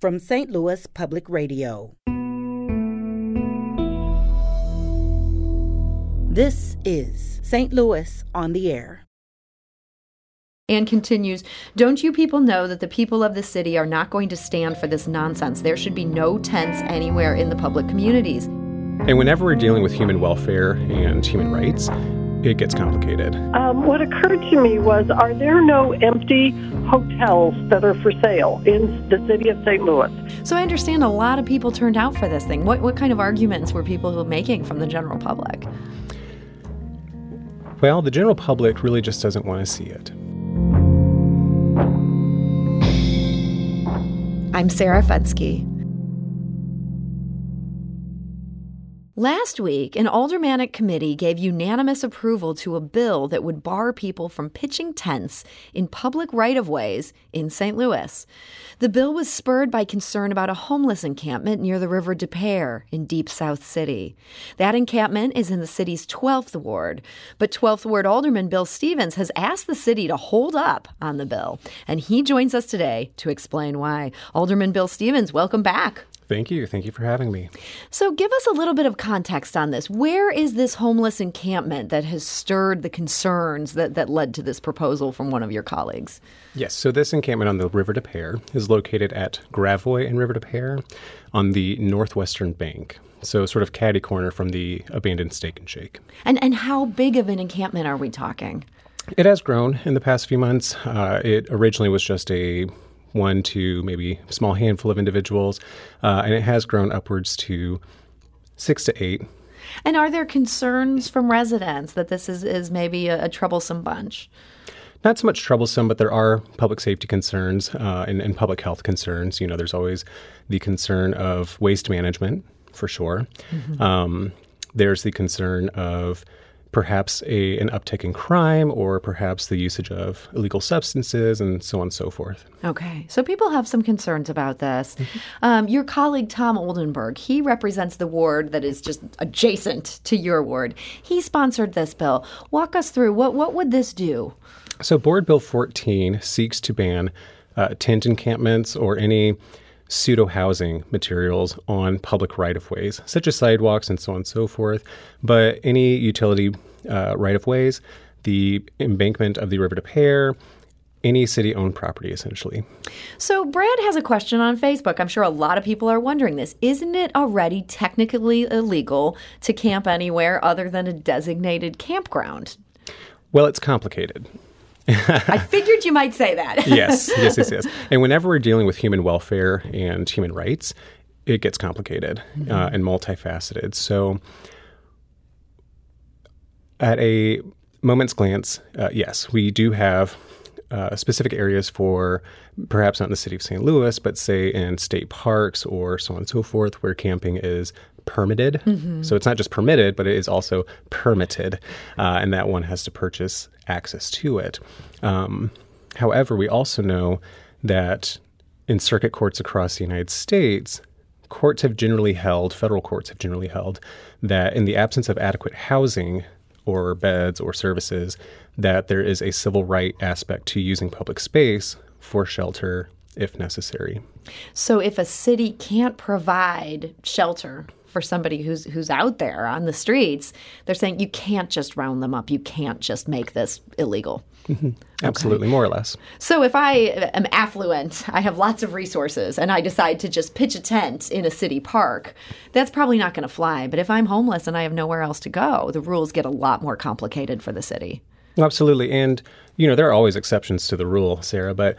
from St. Louis Public Radio. This is St. Louis on the Air. And continues, Don't you people know that the people of the city are not going to stand for this nonsense? There should be no tents anywhere in the public communities. And whenever we're dealing with human welfare and human rights, it gets complicated. Um, what occurred to me was are there no empty hotels that are for sale in the city of St. Louis? So I understand a lot of people turned out for this thing. What, what kind of arguments were people making from the general public? Well, the general public really just doesn't want to see it. I'm Sarah Fenske. Last week, an aldermanic committee gave unanimous approval to a bill that would bar people from pitching tents in public right of ways in St. Louis. The bill was spurred by concern about a homeless encampment near the River Des Peres in Deep South City. That encampment is in the city's 12th ward, but 12th ward Alderman Bill Stevens has asked the city to hold up on the bill, and he joins us today to explain why. Alderman Bill Stevens, welcome back. Thank you. Thank you for having me. So, give us a little bit of context on this. Where is this homeless encampment that has stirred the concerns that, that led to this proposal from one of your colleagues? Yes, so this encampment on the River Des Peres is located at Gravois and River Des Peres on the northwestern bank. So, sort of caddy corner from the abandoned Steak and Shake. And, and how big of an encampment are we talking? It has grown in the past few months. Uh, it originally was just a one to maybe a small handful of individuals, uh, and it has grown upwards to six to eight. And are there concerns from residents that this is, is maybe a, a troublesome bunch? Not so much troublesome, but there are public safety concerns uh, and, and, public health concerns. You know, there's always the concern of waste management, for sure. Mm-hmm. Um, there's the concern of perhaps a, an uptick in crime or perhaps the usage of illegal substances and so on and so forth. Okay, so people have some concerns about this. Mm-hmm. Um, your colleague Tom Oldenburg, he represents the ward that is just adjacent to your ward. He sponsored this bill. Walk us through what what would this do? So, Board Bill 14 seeks to ban uh, tent encampments or any pseudo housing materials on public right of ways, such as sidewalks and so on and so forth. But any utility uh, right of ways, the embankment of the River Des Peres, any city owned property essentially. So, Brad has a question on Facebook. I'm sure a lot of people are wondering this. Isn't it already technically illegal to camp anywhere other than a designated campground? Well, it's complicated. I figured you might say that. yes, yes, yes, yes. And whenever we're dealing with human welfare and human rights, it gets complicated mm-hmm. uh, and multifaceted. So, at a moment's glance, uh, yes, we do have uh, specific areas for perhaps not in the city of St. Louis, but say in state parks or so on and so forth, where camping is permitted. Mm-hmm. So it's not just permitted, but it is also permitted, uh, and that one has to purchase access to it. Um, however, we also know that in circuit courts across the United States, courts have generally held, federal courts have generally held, that in the absence of adequate housing or beds or services, that there is a civil right aspect to using public space for shelter if necessary. So if a city can't provide shelter for somebody who's who's out there on the streets, they're saying you can't just round them up. You can't just make this illegal. Mm-hmm. Absolutely, okay. more or less. So if I am affluent, I have lots of resources, and I decide to just pitch a tent in a city park, that's probably not going to fly. But if I'm homeless and I have nowhere else to go, the rules get a lot more complicated for the city. Absolutely, and you know there are always exceptions to the rule, Sarah, but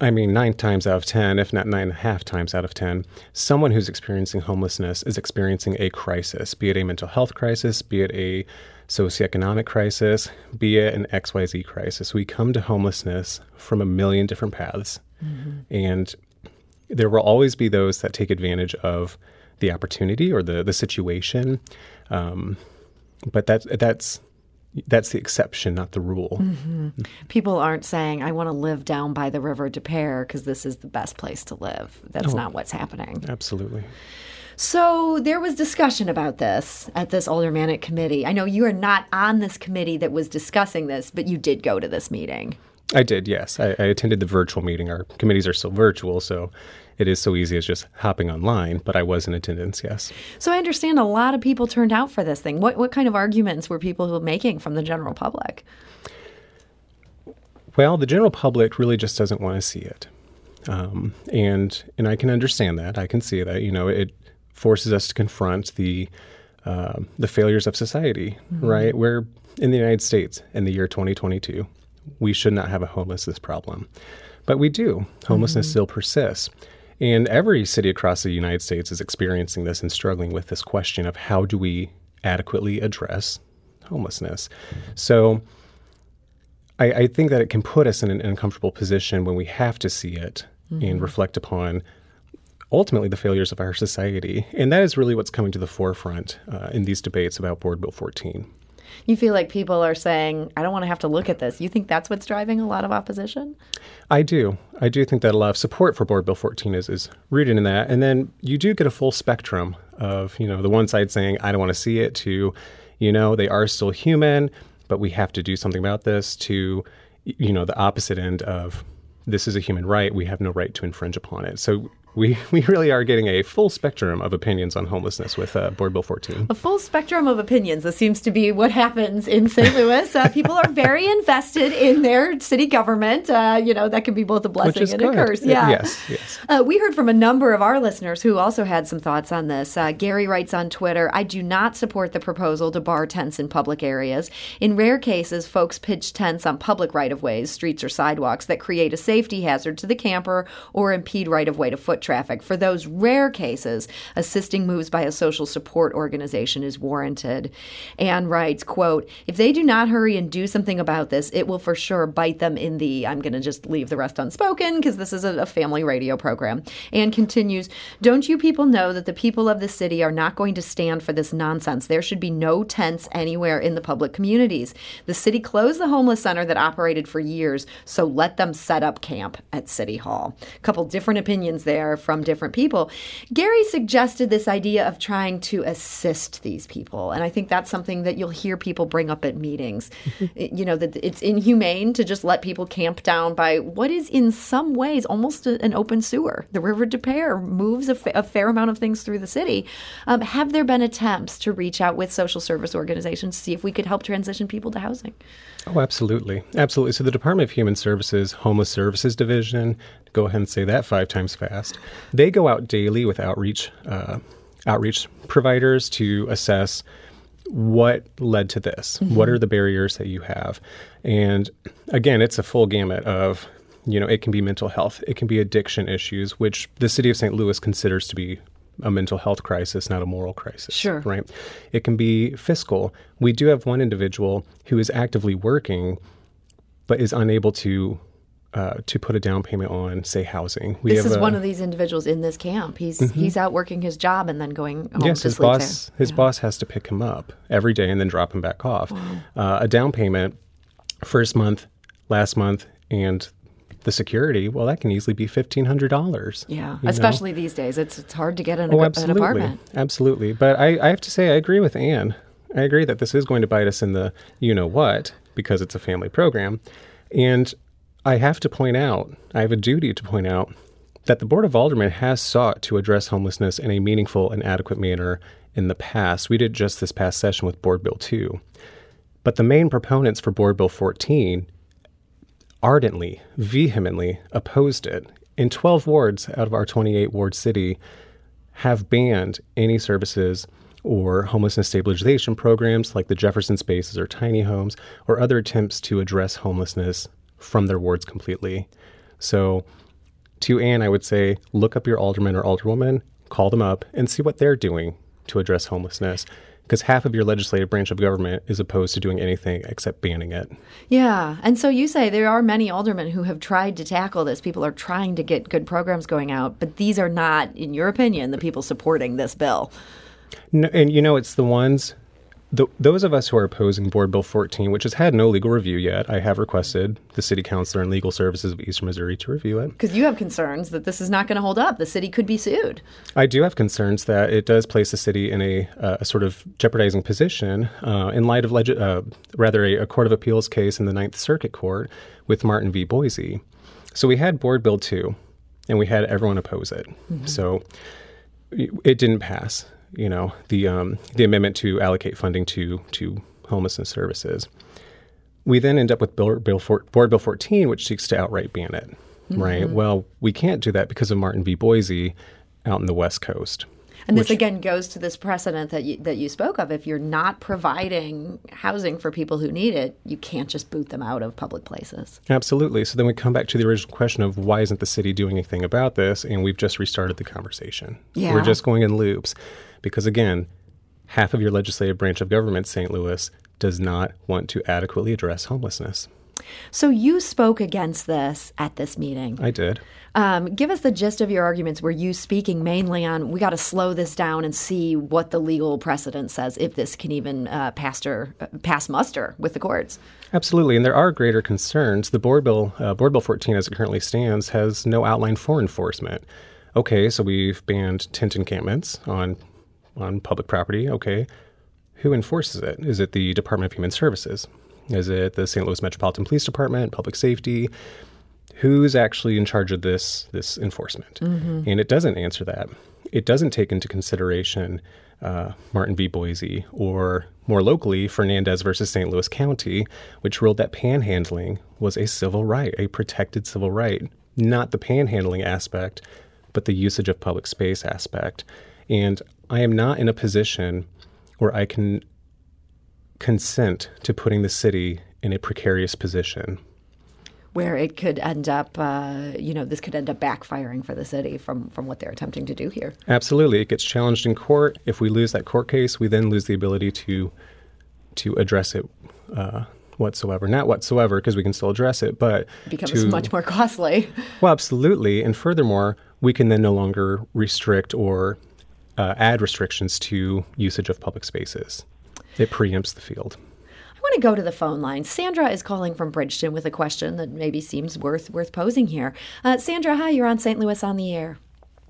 I mean, nine times out of 10, if not nine and a half times out of 10, someone who's experiencing homelessness is experiencing a crisis, be it a mental health crisis, be it a socioeconomic crisis, be it an XYZ crisis. We come to homelessness from a million different paths. Mm-hmm. And there will always be those that take advantage of the opportunity or the, the situation. Um, but that, that's that's the exception, not the rule. Mm-hmm. People aren't saying, I want to live down by the River Des Peres because this is the best place to live. That's oh, not what's happening. Absolutely. So there was discussion about this at this aldermanic committee. I know you are not on this committee that was discussing this, but you did go to this meeting. I did, yes. I, I attended the virtual meeting. Our committees are still virtual, so it is so easy as just hopping online, but I was in attendance, yes. So I understand a lot of people turned out for this thing. What, what kind of arguments were people making from the general public? Well, the general public really just doesn't want to see it. Um, and and I can understand that. I can see that. You know, it forces us to confront the uh, the failures of society, mm-hmm. right? We're in the United States in the year 2022. We should not have a homelessness problem, but we do. Homelessness mm-hmm. still persists. And every city across the United States is experiencing this and struggling with this question of how do we adequately address homelessness. So I, I think that it can put us in an uncomfortable position when we have to see it mm-hmm. and reflect upon ultimately the failures of our society. And that is really what's coming to the forefront uh, in these debates about Board Bill 14. You feel like people are saying, I don't want to have to look at this. You think that's what's driving a lot of opposition? I do. I do think that a lot of support for Board Bill 14 is, is rooted in that. And then you do get a full spectrum of, you know, the one side saying, I don't want to see it, to, you know, they are still human but we have to do something about this to you know the opposite end of this is a human right we have no right to infringe upon it so we, we really are getting a full spectrum of opinions on homelessness with uh, Board Bill 14. A full spectrum of opinions. This seems to be what happens in St. Louis. Uh, people are very invested in their city government. Uh, you know, that can be both a blessing and good. a curse. Yeah. Yes, yes. Uh, we heard from a number of our listeners who also had some thoughts on this. Uh, Gary writes on Twitter I do not support the proposal to bar tents in public areas. In rare cases, folks pitch tents on public right of ways, streets, or sidewalks that create a safety hazard to the camper or impede right of way to foot traffic. For those rare cases, assisting moves by a social support organization is warranted. Anne writes, quote, if they do not hurry and do something about this, it will for sure bite them in the, I'm going to just leave the rest unspoken because this is a, a family radio program. Anne continues, don't you people know that the people of the city are not going to stand for this nonsense? There should be no tents anywhere in the public communities. The city closed the homeless center that operated for years, so let them set up camp at City Hall. A couple different opinions there from different people. Gary suggested this idea of trying to assist these people. And I think that's something that you'll hear people bring up at meetings. you know, that it's inhumane to just let people camp down by what is in some ways almost a, an open sewer. The River des Peres moves a, fa- a fair amount of things through the city. Um, have there been attempts to reach out with social service organizations to see if we could help transition people to housing? Oh, absolutely. Absolutely. So the Department of Human Services Homeless Services Division, go ahead and say that five times fast, they go out daily with outreach uh, outreach providers to assess what led to this. Mm-hmm. What are the barriers that you have? And again, it's a full gamut of you know, it can be mental health, it can be addiction issues, which the city of St. Louis considers to be a mental health crisis, not a moral crisis. Sure. Right? It can be fiscal. We do have one individual who is actively working, but is unable to. Uh, to put a down payment on, say, housing. We this is a, one of these individuals in this camp. He's mm-hmm. he's out working his job and then going home yes, to his sleep boss there. his yeah. boss has to pick him up every day and then drop him back off. Wow. Uh, a down payment, first month, last month, and the security, well, that can easily be fifteen hundred dollars. Yeah, especially know? these days, it's it's hard to get an, oh, absolutely. an apartment. Absolutely, but I, I have to say, I agree with Anne. I agree that this is going to bite us in the you know what because it's a family program, and I have to point out, I have a duty to point out that the Board of Aldermen has sought to address homelessness in a meaningful and adequate manner in the past. We did just this past session with Board Bill 2. But the main proponents for Board Bill 14 ardently, vehemently opposed it. In 12 wards out of our 28 ward city, have banned any services or homelessness stabilization programs like the Jefferson Spaces or tiny homes or other attempts to address homelessness from their wards completely. So, to Anne, I would say look up your alderman or alderwoman, call them up, and see what they're doing to address homelessness because half of your legislative branch of government is opposed to doing anything except banning it. Yeah. And so you say there are many aldermen who have tried to tackle this. People are trying to get good programs going out, but these are not, in your opinion, the people supporting this bill. No, and you know, it's the ones the, those of us who are opposing Board Bill 14, which has had no legal review yet, I have requested the City Counselor and Legal Services of Eastern Missouri to review it. Because you have concerns that this is not going to hold up. The city could be sued. I do have concerns that it does place the city in a, uh, a sort of jeopardizing position uh, in light of leg- uh, rather a, a Court of Appeals case in the Ninth Circuit Court with Martin v. Boise. So we had Board Bill 2, and we had everyone oppose it. Mm-hmm. So it didn't pass you know, the um, the amendment to allocate funding to to homelessness services. We then end up with Bill, Bill for, Board Bill 14, which seeks to outright ban it. Mm-hmm. Right. Well, we can't do that because of Martin v. Boise out in the West Coast. And this again goes to this precedent that you, that you spoke of. If you're not providing housing for people who need it, you can't just boot them out of public places. Absolutely. So then we come back to the original question of why isn't the city doing anything about this? And we've just restarted the conversation. Yeah. We're just going in loops because again, half of your legislative branch of government, St. Louis, does not want to adequately address homelessness. So you spoke against this at this meeting. I did. Um, give us the gist of your arguments. Were you speaking mainly on we got to slow this down and see what the legal precedent says if this can even uh, pass, or, uh, pass muster with the courts? Absolutely, and there are greater concerns. The board bill, uh, board bill 14, as it currently stands, has no outline for enforcement. Okay, so we've banned tent encampments on on public property. Okay, who enforces it? Is it the Department of Human Services? Is it the St. Louis Metropolitan Police Department, Public Safety? Who's actually in charge of this this enforcement? Mm-hmm. And it doesn't answer that. It doesn't take into consideration uh, Martin v. Boise, or more locally, Fernandez versus St. Louis County, which ruled that panhandling was a civil right, a protected civil right, not the panhandling aspect, but the usage of public space aspect. And I am not in a position where I can consent to putting the city in a precarious position. Where it could end up, uh, you know, this could end up backfiring for the city from, from what they're attempting to do here. Absolutely. It gets challenged in court. If we lose that court case, we then lose the ability to to address it uh, whatsoever. Not whatsoever, because we can still address it, but it becomes to, much more costly. well, absolutely. And furthermore, we can then no longer restrict or uh, add restrictions to usage of public spaces. It preempts the field. I want to go to the phone line. Sandra is calling from Bridgeton with a question that maybe seems worth worth posing here. Uh, Sandra, hi, you're on St. Louis on the air.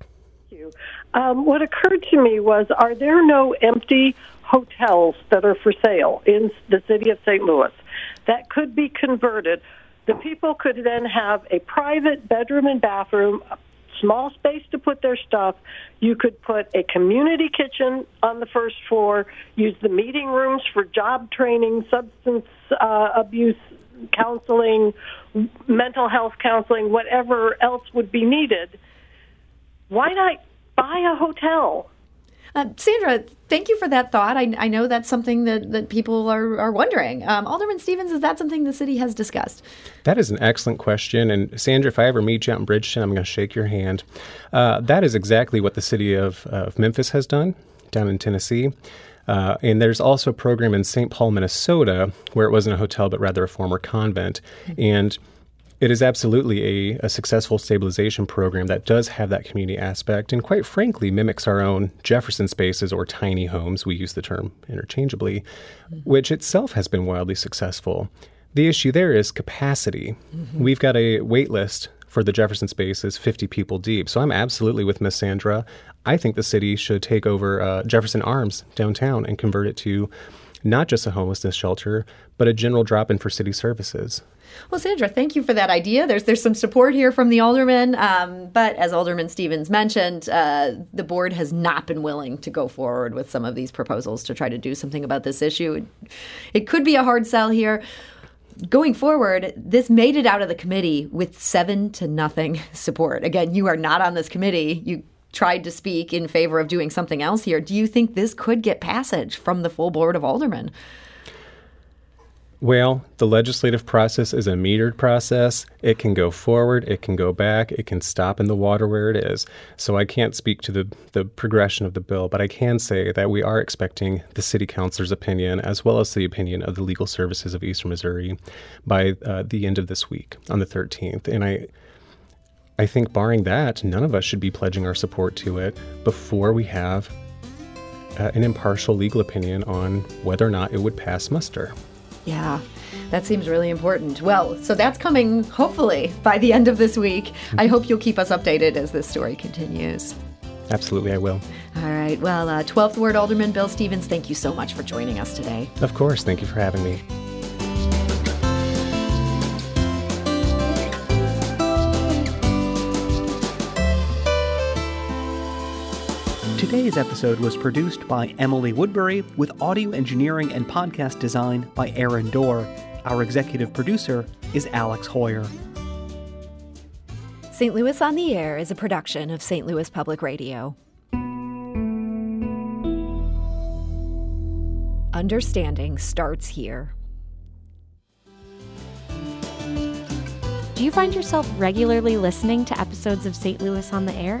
Thank you. Um, what occurred to me was, are there no empty hotels that are for sale in the city of St. Louis that could be converted? The people could then have a private bedroom and bathroom, small space to put their stuff. You could put a community kitchen on the first floor, use the meeting rooms for job training, substance uh, abuse counseling, mental health counseling, whatever else would be needed. Why not buy a hotel? Uh, Sandra, thank you for that thought. I, I, know that's something that, that people are, are wondering. Um, Alderman Stevens, is that something the city has discussed? That is an excellent question. And Sandra, if I ever meet you out in Bridgeton, I'm going to shake your hand. Uh, that is exactly what the city of, of Memphis has done down in Tennessee. Uh, and there's also a program in St. Paul, Minnesota, where it wasn't a hotel, but rather a former convent. Mm-hmm. And it is absolutely a, a, successful stabilization program that does have that community aspect and, quite frankly, mimics our own Jefferson spaces or tiny homes. We use the term interchangeably, mm-hmm. which itself has been wildly successful. The issue there is capacity. Mm-hmm. We've got a wait list for the Jefferson spaces 50 people deep. So I'm absolutely with Miss Sandra. I think the city should take over uh, Jefferson Arms downtown and convert it to not just a homelessness shelter, but a general drop in for city services. Well, Sandra, thank you for that idea. There's there's some support here from the alderman, um, but as Alderman Stevens mentioned, uh, the board has not been willing to go forward with some of these proposals to try to do something about this issue. It could be a hard sell here. Going forward, this made it out of the committee with seven to nothing support. Again, you are not on this committee. You tried to speak in favor of doing something else here. Do you think this could get passage from the full board of aldermen? Well, the legislative process is a metered process. It can go forward, it can go back, it can stop in the water where it is. So I can't speak to the, the progression of the bill, but I can say that we are expecting the city counselor's opinion as well as the opinion of the legal services of Eastern Missouri by uh, the end of this week on the 13th. And I I think barring that, none of us should be pledging our support to it before we have uh, an impartial legal opinion on whether or not it would pass muster. Yeah, that seems really important. Well, so that's coming hopefully by the end of this week. I hope you'll keep us updated as this story continues. Absolutely, I will. All right. Well, uh, 12th Ward Alderman Bill Stevens, thank you so much for joining us today. Of course. Thank you for having me. Today's episode was produced by Emily Woodbury with audio engineering and podcast design by Aaron Doerr. Our executive producer is Alex Heuer. St. Louis on the Air is a production of St. Louis Public Radio. Understanding starts here. Do you find yourself regularly listening to episodes of St. Louis on the Air?